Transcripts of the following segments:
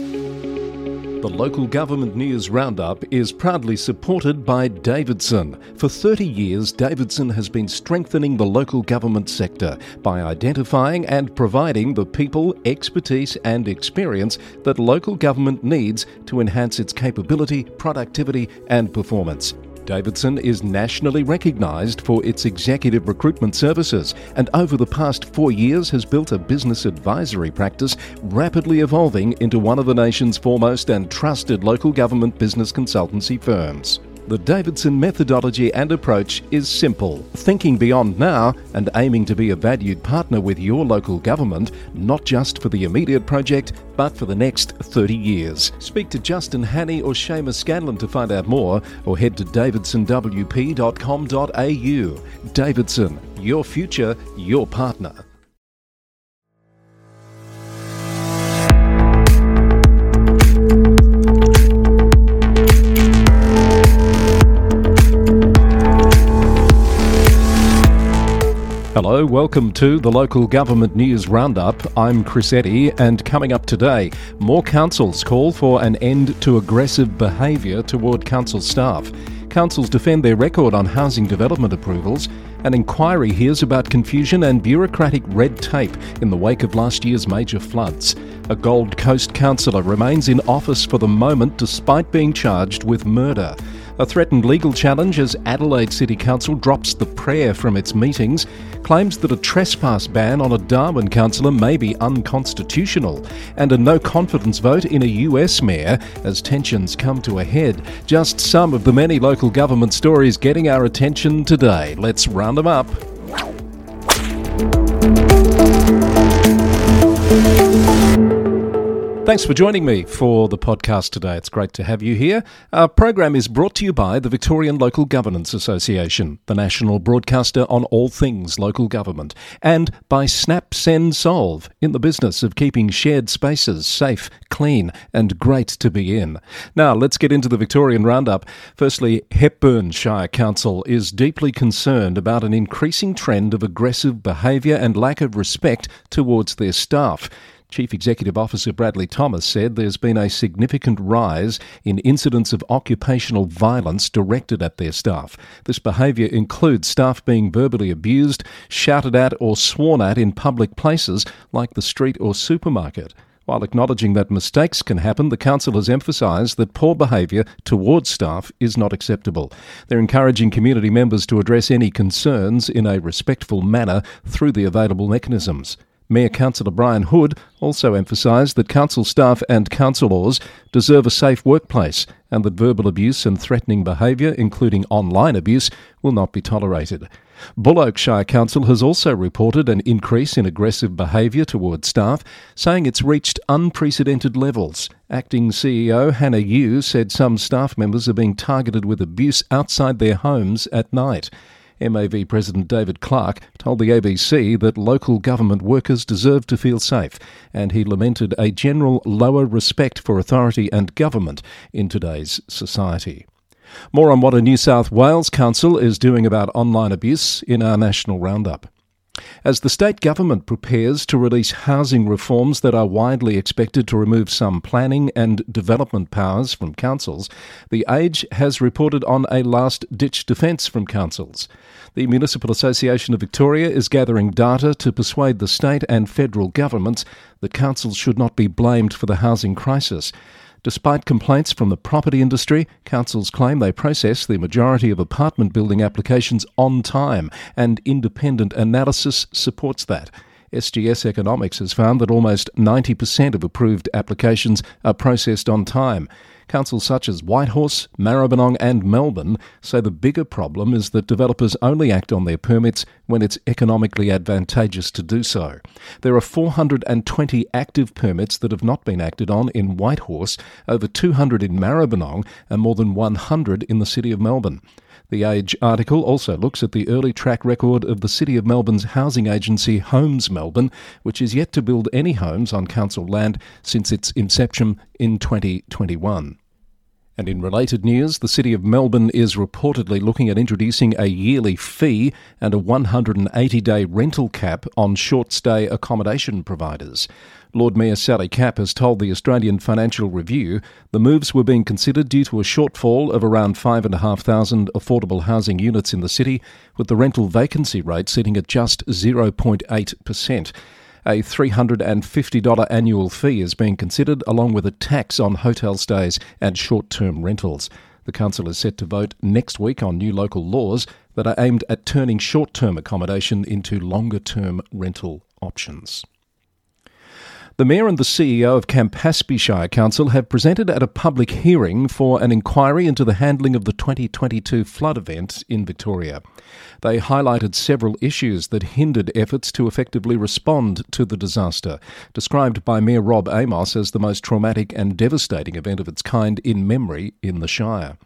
The local government news roundup is proudly supported by Davidson. For 30 years, Davidson has been strengthening the local government sector by identifying and providing the people, expertise, and experience that local government needs to enhance its capability, productivity, and performance. Davidson is nationally recognised for its executive recruitment services and over the past four years has built a business advisory practice rapidly evolving into one of the nation's foremost and trusted local government business consultancy firms. The Davidson methodology and approach is simple thinking beyond now and aiming to be a valued partner with your local government, not just for the immediate project, but for the next 30 years. Speak to Justin Hannay or Seamus Scanlon to find out more, or head to davidsonwp.com.au. Davidson, your future, your partner. Hello, welcome to the Local Government News Roundup. I'm Chris Eddy, and coming up today, more councils call for an end to aggressive behaviour toward council staff. Councils defend their record on housing development approvals. An inquiry hears about confusion and bureaucratic red tape in the wake of last year's major floods. A Gold Coast councillor remains in office for the moment despite being charged with murder. A threatened legal challenge as Adelaide City Council drops the prayer from its meetings, claims that a trespass ban on a Darwin councillor may be unconstitutional, and a no confidence vote in a US mayor as tensions come to a head. Just some of the many local government stories getting our attention today. Let's round them up. Thanks for joining me for the podcast today. It's great to have you here. Our program is brought to you by the Victorian Local Governance Association, the national broadcaster on all things local government, and by Snap Send Solve, in the business of keeping shared spaces safe, clean, and great to be in. Now, let's get into the Victorian roundup. Firstly, Hepburn Shire Council is deeply concerned about an increasing trend of aggressive behaviour and lack of respect towards their staff. Chief Executive Officer Bradley Thomas said there's been a significant rise in incidents of occupational violence directed at their staff. This behaviour includes staff being verbally abused, shouted at, or sworn at in public places like the street or supermarket. While acknowledging that mistakes can happen, the Council has emphasised that poor behaviour towards staff is not acceptable. They're encouraging community members to address any concerns in a respectful manner through the available mechanisms. Mayor Councillor Brian Hood also emphasised that council staff and councillors deserve a safe workplace and that verbal abuse and threatening behaviour, including online abuse, will not be tolerated. Bull Shire Council has also reported an increase in aggressive behaviour towards staff, saying it's reached unprecedented levels. Acting CEO Hannah Yu said some staff members are being targeted with abuse outside their homes at night. MAV President David Clark told the ABC that local government workers deserve to feel safe, and he lamented a general lower respect for authority and government in today's society. More on what a New South Wales council is doing about online abuse in our national roundup. As the state government prepares to release housing reforms that are widely expected to remove some planning and development powers from councils, the Age has reported on a last ditch defence from councils. The Municipal Association of Victoria is gathering data to persuade the state and federal governments that councils should not be blamed for the housing crisis. Despite complaints from the property industry, councils claim they process the majority of apartment building applications on time, and independent analysis supports that. SGS Economics has found that almost 90% of approved applications are processed on time. Councils such as Whitehorse, Maribyrnong, and Melbourne say the bigger problem is that developers only act on their permits when it's economically advantageous to do so. There are 420 active permits that have not been acted on in Whitehorse, over 200 in Maribyrnong, and more than 100 in the City of Melbourne. The Age article also looks at the early track record of the City of Melbourne's housing agency Homes Melbourne, which is yet to build any homes on council land since its inception in 2021. And in related news, the City of Melbourne is reportedly looking at introducing a yearly fee and a 180 day rental cap on short stay accommodation providers. Lord Mayor Sally Capp has told the Australian Financial Review the moves were being considered due to a shortfall of around 5,500 affordable housing units in the city, with the rental vacancy rate sitting at just 0.8%. A $350 annual fee is being considered, along with a tax on hotel stays and short term rentals. The Council is set to vote next week on new local laws that are aimed at turning short term accommodation into longer term rental options. The Mayor and the CEO of Campaspe Shire Council have presented at a public hearing for an inquiry into the handling of the 2022 flood event in Victoria. They highlighted several issues that hindered efforts to effectively respond to the disaster, described by Mayor Rob Amos as the most traumatic and devastating event of its kind in memory in the Shire.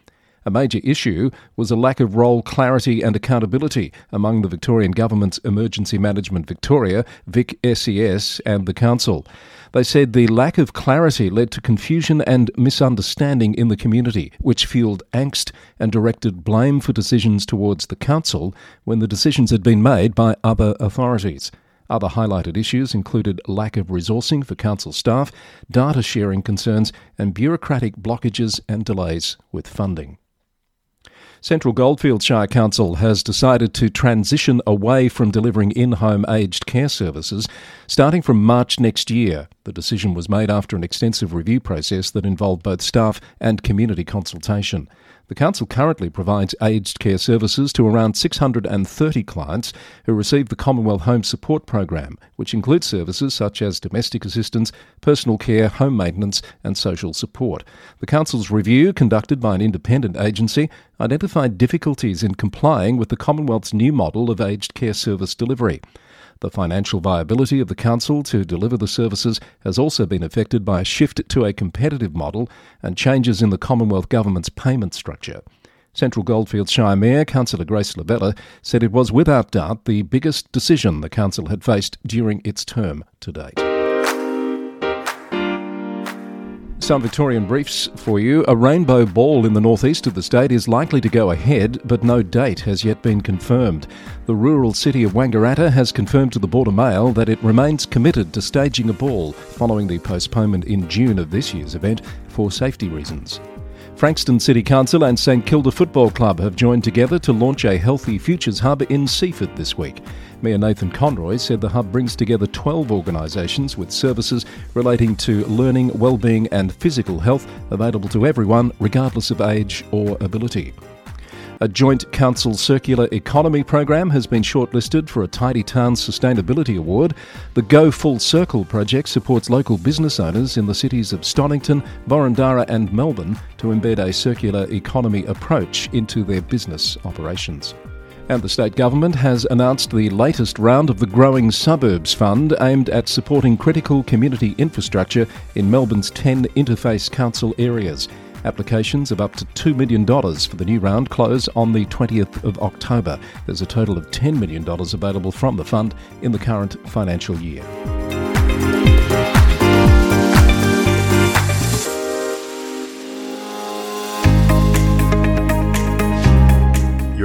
A major issue was a lack of role clarity and accountability among the Victorian Government's Emergency Management Victoria, Vic SES, and the Council. They said the lack of clarity led to confusion and misunderstanding in the community, which fueled angst and directed blame for decisions towards the Council when the decisions had been made by other authorities. Other highlighted issues included lack of resourcing for council staff, data sharing concerns, and bureaucratic blockages and delays with funding. Central Goldfields Shire Council has decided to transition away from delivering in home aged care services starting from March next year. The decision was made after an extensive review process that involved both staff and community consultation. The Council currently provides aged care services to around 630 clients who receive the Commonwealth Home Support Program, which includes services such as domestic assistance, personal care, home maintenance, and social support. The Council's review, conducted by an independent agency, identified difficulties in complying with the Commonwealth's new model of aged care service delivery. The financial viability of the Council to deliver the services has also been affected by a shift to a competitive model and changes in the Commonwealth Government's payment structure. Central Goldfields Shire Mayor, Councillor Grace La Vella, said it was without doubt the biggest decision the Council had faced during its term to date. Some Victorian briefs for you. A rainbow ball in the northeast of the state is likely to go ahead, but no date has yet been confirmed. The rural city of Wangaratta has confirmed to the Border Mail that it remains committed to staging a ball following the postponement in June of this year's event for safety reasons. Frankston City Council and St Kilda Football Club have joined together to launch a Healthy Futures Hub in Seaford this week. Mayor Nathan Conroy said the hub brings together 12 organisations with services relating to learning, well-being and physical health available to everyone regardless of age or ability. A joint council circular economy program has been shortlisted for a Tidy Town Sustainability Award. The Go Full Circle project supports local business owners in the cities of Stonnington, Boroondara, and Melbourne to embed a circular economy approach into their business operations. And the state government has announced the latest round of the Growing Suburbs Fund aimed at supporting critical community infrastructure in Melbourne's 10 interface council areas. Applications of up to $2 million for the new round close on the 20th of October. There's a total of $10 million available from the fund in the current financial year.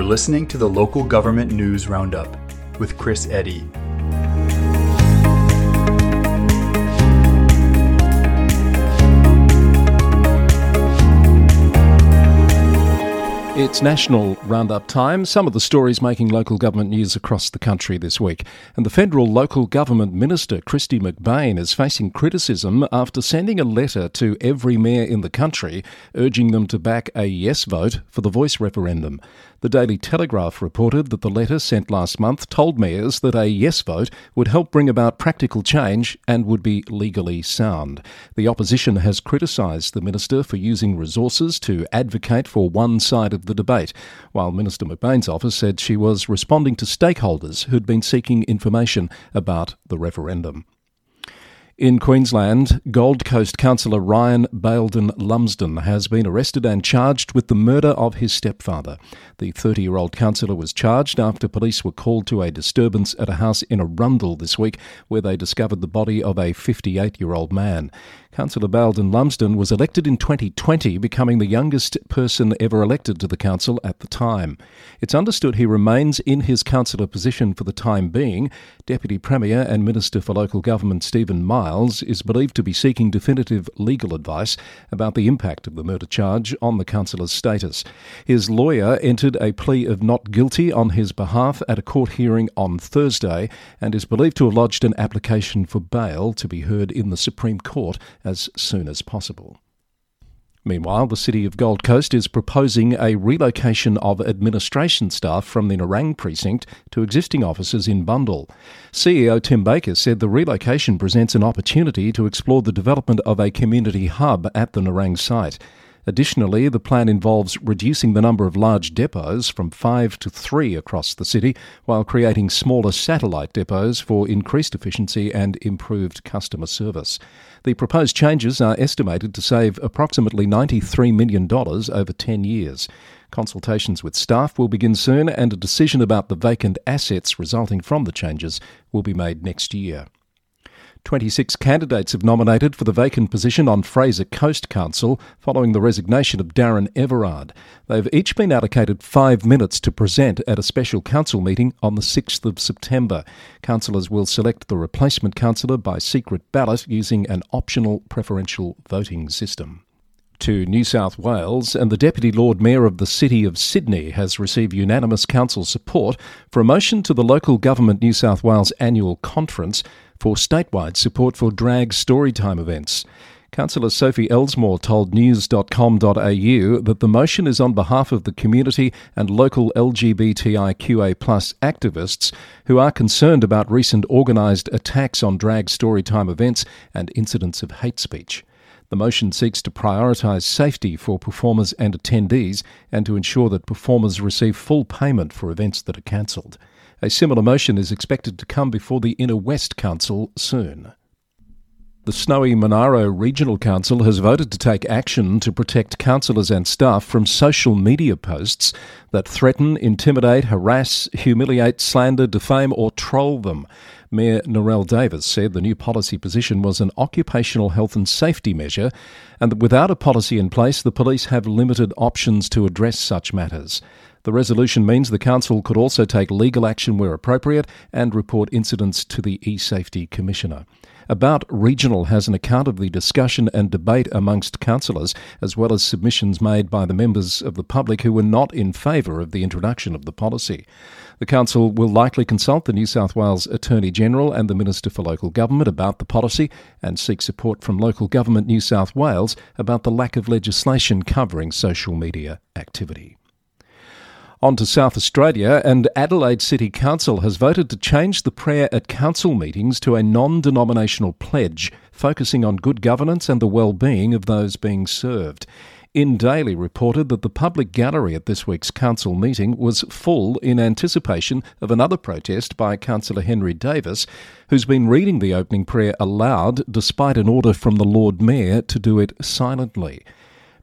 Listening to the Local Government News Roundup with Chris Eddy. It's national roundup time. Some of the stories making local government news across the country this week. And the federal local government minister, Kristy McBain, is facing criticism after sending a letter to every mayor in the country urging them to back a yes vote for the voice referendum. The Daily Telegraph reported that the letter sent last month told mayors that a yes vote would help bring about practical change and would be legally sound. The opposition has criticised the minister for using resources to advocate for one side of the debate, while Minister McBain's office said she was responding to stakeholders who'd been seeking information about the referendum. In Queensland, Gold Coast councillor Ryan Bayldon-Lumsden has been arrested and charged with the murder of his stepfather. The 30 year old councillor was charged after police were called to a disturbance at a house in Arundel this week where they discovered the body of a 58 year old man. Councillor Bayldon Lumsden was elected in 2020, becoming the youngest person ever elected to the council at the time. It's understood he remains in his councillor position for the time being. Deputy Premier and Minister for Local Government Stephen Miles is believed to be seeking definitive legal advice about the impact of the murder charge on the councillor's status. His lawyer entered a plea of not guilty on his behalf at a court hearing on Thursday and is believed to have lodged an application for bail to be heard in the Supreme Court as soon as possible. Meanwhile, the City of Gold Coast is proposing a relocation of administration staff from the Nerang precinct to existing offices in Bundall. CEO Tim Baker said the relocation presents an opportunity to explore the development of a community hub at the Nerang site. Additionally, the plan involves reducing the number of large depots from five to three across the city while creating smaller satellite depots for increased efficiency and improved customer service. The proposed changes are estimated to save approximately $93 million over 10 years. Consultations with staff will begin soon, and a decision about the vacant assets resulting from the changes will be made next year. 26 candidates have nominated for the vacant position on Fraser Coast Council following the resignation of Darren Everard. They've each been allocated five minutes to present at a special council meeting on the 6th of September. Councillors will select the replacement councillor by secret ballot using an optional preferential voting system to New South Wales, and the Deputy Lord Mayor of the City of Sydney has received unanimous council support for a motion to the Local Government New South Wales Annual Conference for statewide support for drag storytime events. Councillor Sylvie Ellsmore told news.com.au that the motion is on behalf of the community and local LGBTIQA activists who are concerned about recent organised attacks on drag storytime events and incidents of hate speech. The motion seeks to prioritise safety for performers and attendees and to ensure that performers receive full payment for events that are cancelled. A similar motion is expected to come before the Inner West Council soon. The Snowy Monaro Regional Council has voted to take action to protect councillors and staff from social media posts that threaten, intimidate, harass, humiliate, slander, defame, or troll them. Mayor Narelle Davis said the new policy position was an occupational health and safety measure, and that without a policy in place, the police have limited options to address such matters. The resolution means the Council could also take legal action where appropriate and report incidents to the e-Safety Commissioner. About Regional has an account of the discussion and debate amongst councillors, as well as submissions made by the members of the public who were not in favour of the introduction of the policy. The Council will likely consult the New South Wales Attorney General and the Minister for Local Government about the policy and seek support from Local Government New South Wales about the lack of legislation covering social media activity. On to South Australia, and Adelaide City Council has voted to change the prayer at council meetings to a non denominational pledge, focusing on good governance and the well-being of those being served. InDaily reported that the public gallery at this week's council meeting was full in anticipation of another protest by Councillor Henry Davis, who's been reading the opening prayer aloud despite an order from the Lord Mayor to do it silently.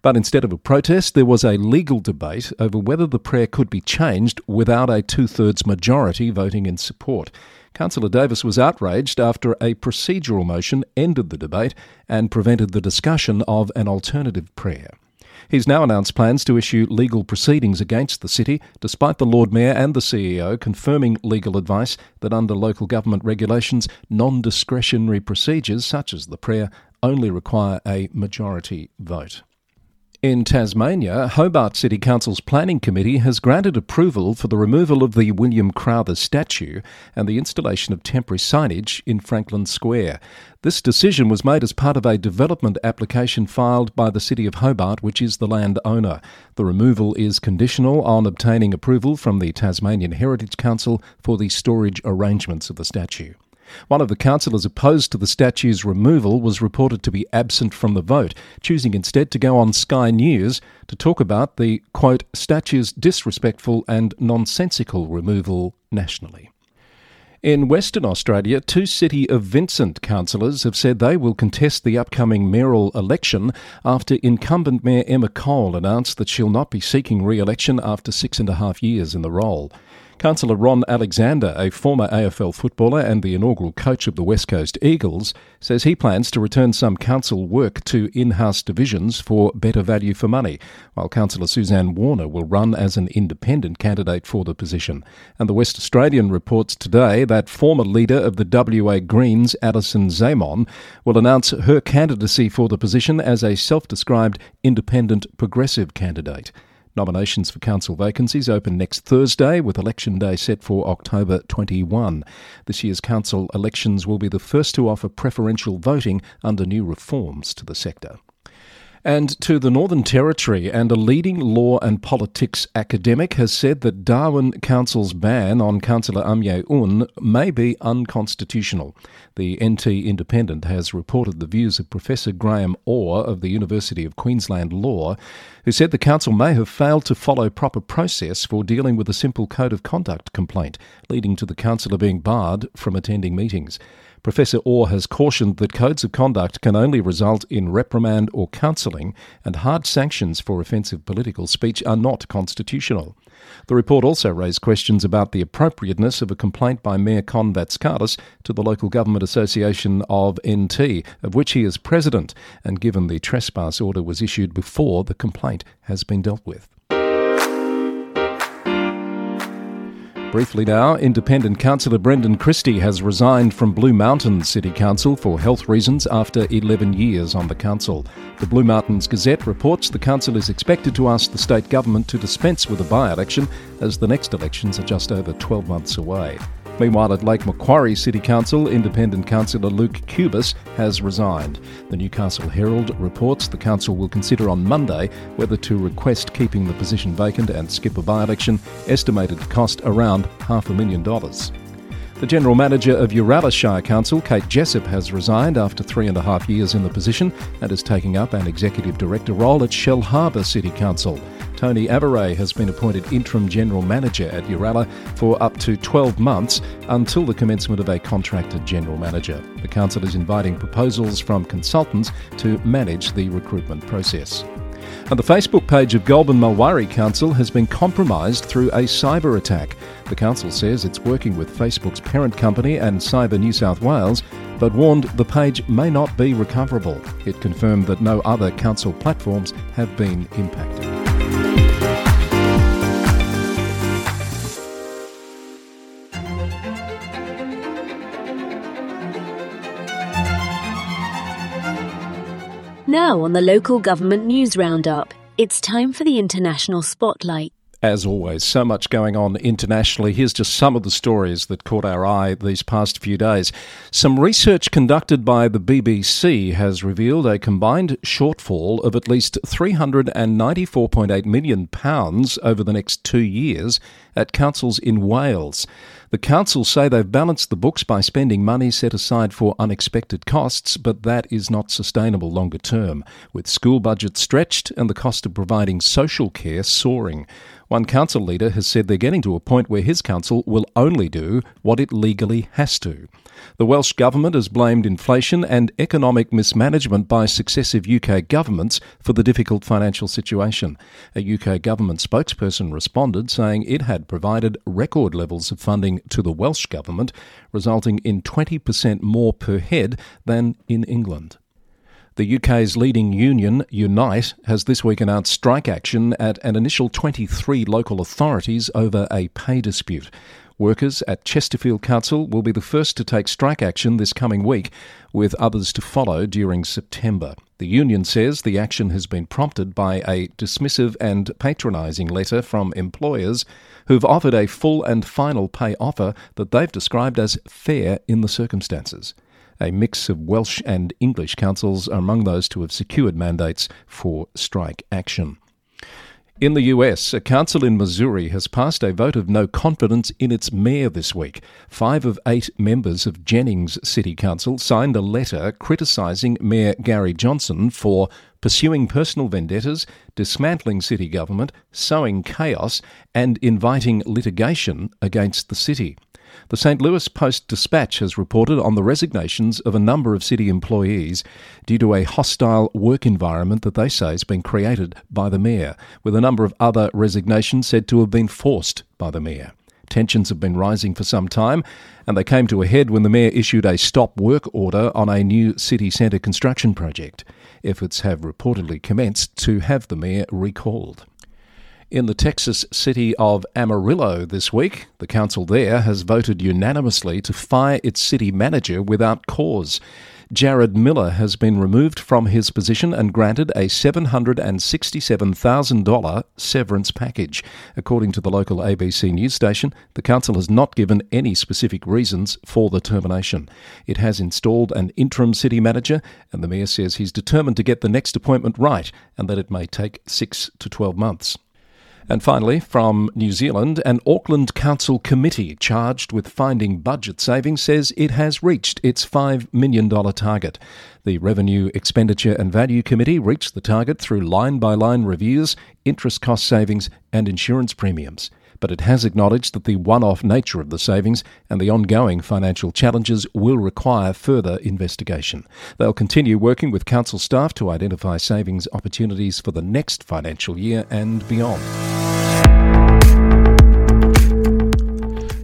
But instead of a protest, there was a legal debate over whether the prayer could be changed without a two thirds majority voting in support. Councillor Davis was outraged after a procedural motion ended the debate and prevented the discussion of an alternative prayer. He's now announced plans to issue legal proceedings against the city, despite the Lord Mayor and the CEO confirming legal advice that under local government regulations, non discretionary procedures such as the prayer only require a majority vote. In Tasmania, Hobart City Council's Planning Committee has granted approval for the removal of the William Crowther statue and the installation of temporary signage in Franklin Square. This decision was made as part of a development application filed by the City of Hobart, which is the landowner. The removal is conditional on obtaining approval from the Tasmanian Heritage Council for the storage arrangements of the statue. One of the councillors opposed to the statue's removal was reported to be absent from the vote, choosing instead to go on Sky News to talk about the, quote, statue's disrespectful and nonsensical removal nationally. In Western Australia, two City of Vincent councillors have said they will contest the upcoming mayoral election after incumbent Mayor Emma Cole announced that she'll not be seeking re election after six and a half years in the role. Councillor Ron Alexander, a former AFL footballer and the inaugural coach of the West Coast Eagles, says he plans to return some council work to in house divisions for better value for money, while Councillor Suzanne Warner will run as an independent candidate for the position. And the West Australian reports today that former leader of the WA Greens, Alison Xamon, will announce her candidacy for the position as a self described independent progressive candidate. Nominations for council vacancies open next Thursday, with election day set for October 21. This year's council elections will be the first to offer preferential voting under new reforms to the sector and to the Northern Territory. And a leading law and politics academic has said that Darwin Council's ban on Councillor Amye Un may be unconstitutional. The NT Independent has reported the views of Professor Graeme Orr of the University of Queensland Law, who said the council may have failed to follow proper process for dealing with a simple code of conduct complaint, leading to the councillor being barred from attending meetings. Professor Orr has cautioned that codes of conduct can only result in reprimand or counselling, and hard sanctions for offensive political speech are not constitutional. The report also raised questions about the appropriateness of a complaint by Mayor Kon Vatskalis to the Local Government Association of NT, of which he is president, and given the trespass order was issued before the complaint has been dealt with. Briefly now, independent councillor Brendan Christie has resigned from Blue Mountains City Council for health reasons after 11 years on the council. The Blue Mountains Gazette reports the council is expected to ask the state government to dispense with a by election as the next elections are just over 12 months away. Meanwhile, at Lake Macquarie City Council, independent councillor Luke Cubis has resigned. The Newcastle Herald reports the council will consider on Monday whether to request keeping the position vacant and skip a by election, estimated to cost around half a million dollars. The General Manager of Uralla Shire Council, Kate Jessup, has resigned after three and a half years in the position and is taking up an Executive Director role at Shellharbour City Council. Tony Avaray has been appointed Interim General Manager at Uralla for up to 12 months until the commencement of a contracted General Manager. The Council is inviting proposals from consultants to manage the recruitment process. And the Facebook page of Goulburn Mulwaree Council has been compromised through a cyber attack. The council says it's working with Facebook's parent company and Cyber New South Wales, but warned the page may not be recoverable. It confirmed that no other council platforms have been impacted. Now on the local government news roundup, it's time for the international spotlight. As always, so much going on internationally. Here's just some of the stories that caught our eye these past few days. Some research conducted by the BBC has revealed a combined shortfall of at least £394.8 million over the next two years at councils in Wales. The councils say they've balanced the books by spending money set aside for unexpected costs, but that is not sustainable longer term, with school budgets stretched and the cost of providing social care soaring. One council leader has said they're getting to a point where his council will only do what it legally has to. The Welsh Government has blamed inflation and economic mismanagement by successive UK governments for the difficult financial situation. A UK government spokesperson responded saying it had provided record levels of funding to the Welsh Government, resulting in 20% more per head than in England. The UK's leading union, Unite, has this week announced strike action at an initial 23 local authorities over a pay dispute. Workers at Chesterfield Council will be the first to take strike action this coming week, with others to follow during September. The union says the action has been prompted by a dismissive and patronising letter from employers who've offered a full and final pay offer that they've described as fair in the circumstances. A mix of Welsh and English councils are among those to have secured mandates for strike action. In the US, a council in Missouri has passed a vote of no confidence in its mayor this week. Five of eight members of Jennings City Council signed a letter criticising Mayor Gary Johnson for pursuing personal vendettas, dismantling city government, sowing chaos, and inviting litigation against the city. The St. Louis Post Dispatch has reported on the resignations of a number of city employees due to a hostile work environment that they say has been created by the mayor, with a number of other resignations said to have been forced by the mayor. Tensions have been rising for some time, and they came to a head when the Mayor issued a stop work order on a new city centre construction project. Efforts have reportedly commenced to have the Mayor recalled. In the Texas city of Amarillo this week, the council there has voted unanimously to fire its city manager without cause. Jared Miller has been removed from his position and granted a $767,000 severance package. According to the local ABC news station, the council has not given any specific reasons for the termination. It has installed an interim city manager, and the mayor says he's determined to get the next appointment right and that it may take 6 to 12 months. And finally, from New Zealand, an Auckland Council committee charged with finding budget savings says it has reached its $5 million target. The Revenue, Expenditure and Value Committee reached the target through line by line reviews, interest cost savings, and insurance premiums but it has acknowledged that the one off nature of the savings and the ongoing financial challenges will require further investigation. They'll continue working with council staff to identify savings opportunities for the next financial year and beyond.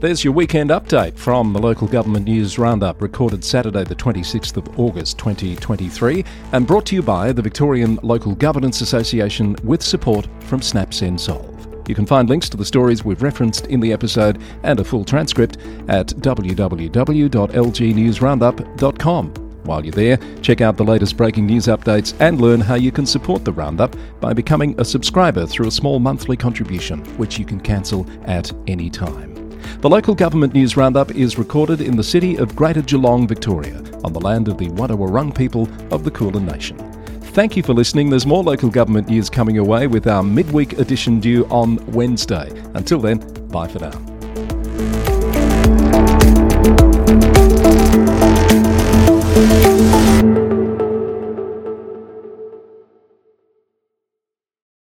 There's your weekend update from the Local Government News Roundup, recorded Saturday, the 26th of August 2023, and brought to you by the Victorian Local Governance Association with support from SnapSend Solve. You can find links to the stories we've referenced in the episode and a full transcript at www.lgnewsroundup.com. While you're there, check out the latest breaking news updates and learn how you can support the Roundup by becoming a subscriber through a small monthly contribution, which you can cancel at any time. The local government news roundup is recorded in the city of Greater Geelong, Victoria, on the land of the Wadawurrung people of the Kulin Nation. Thank you for listening. There's more local government news coming away with our midweek edition due on Wednesday. Until then, bye for now.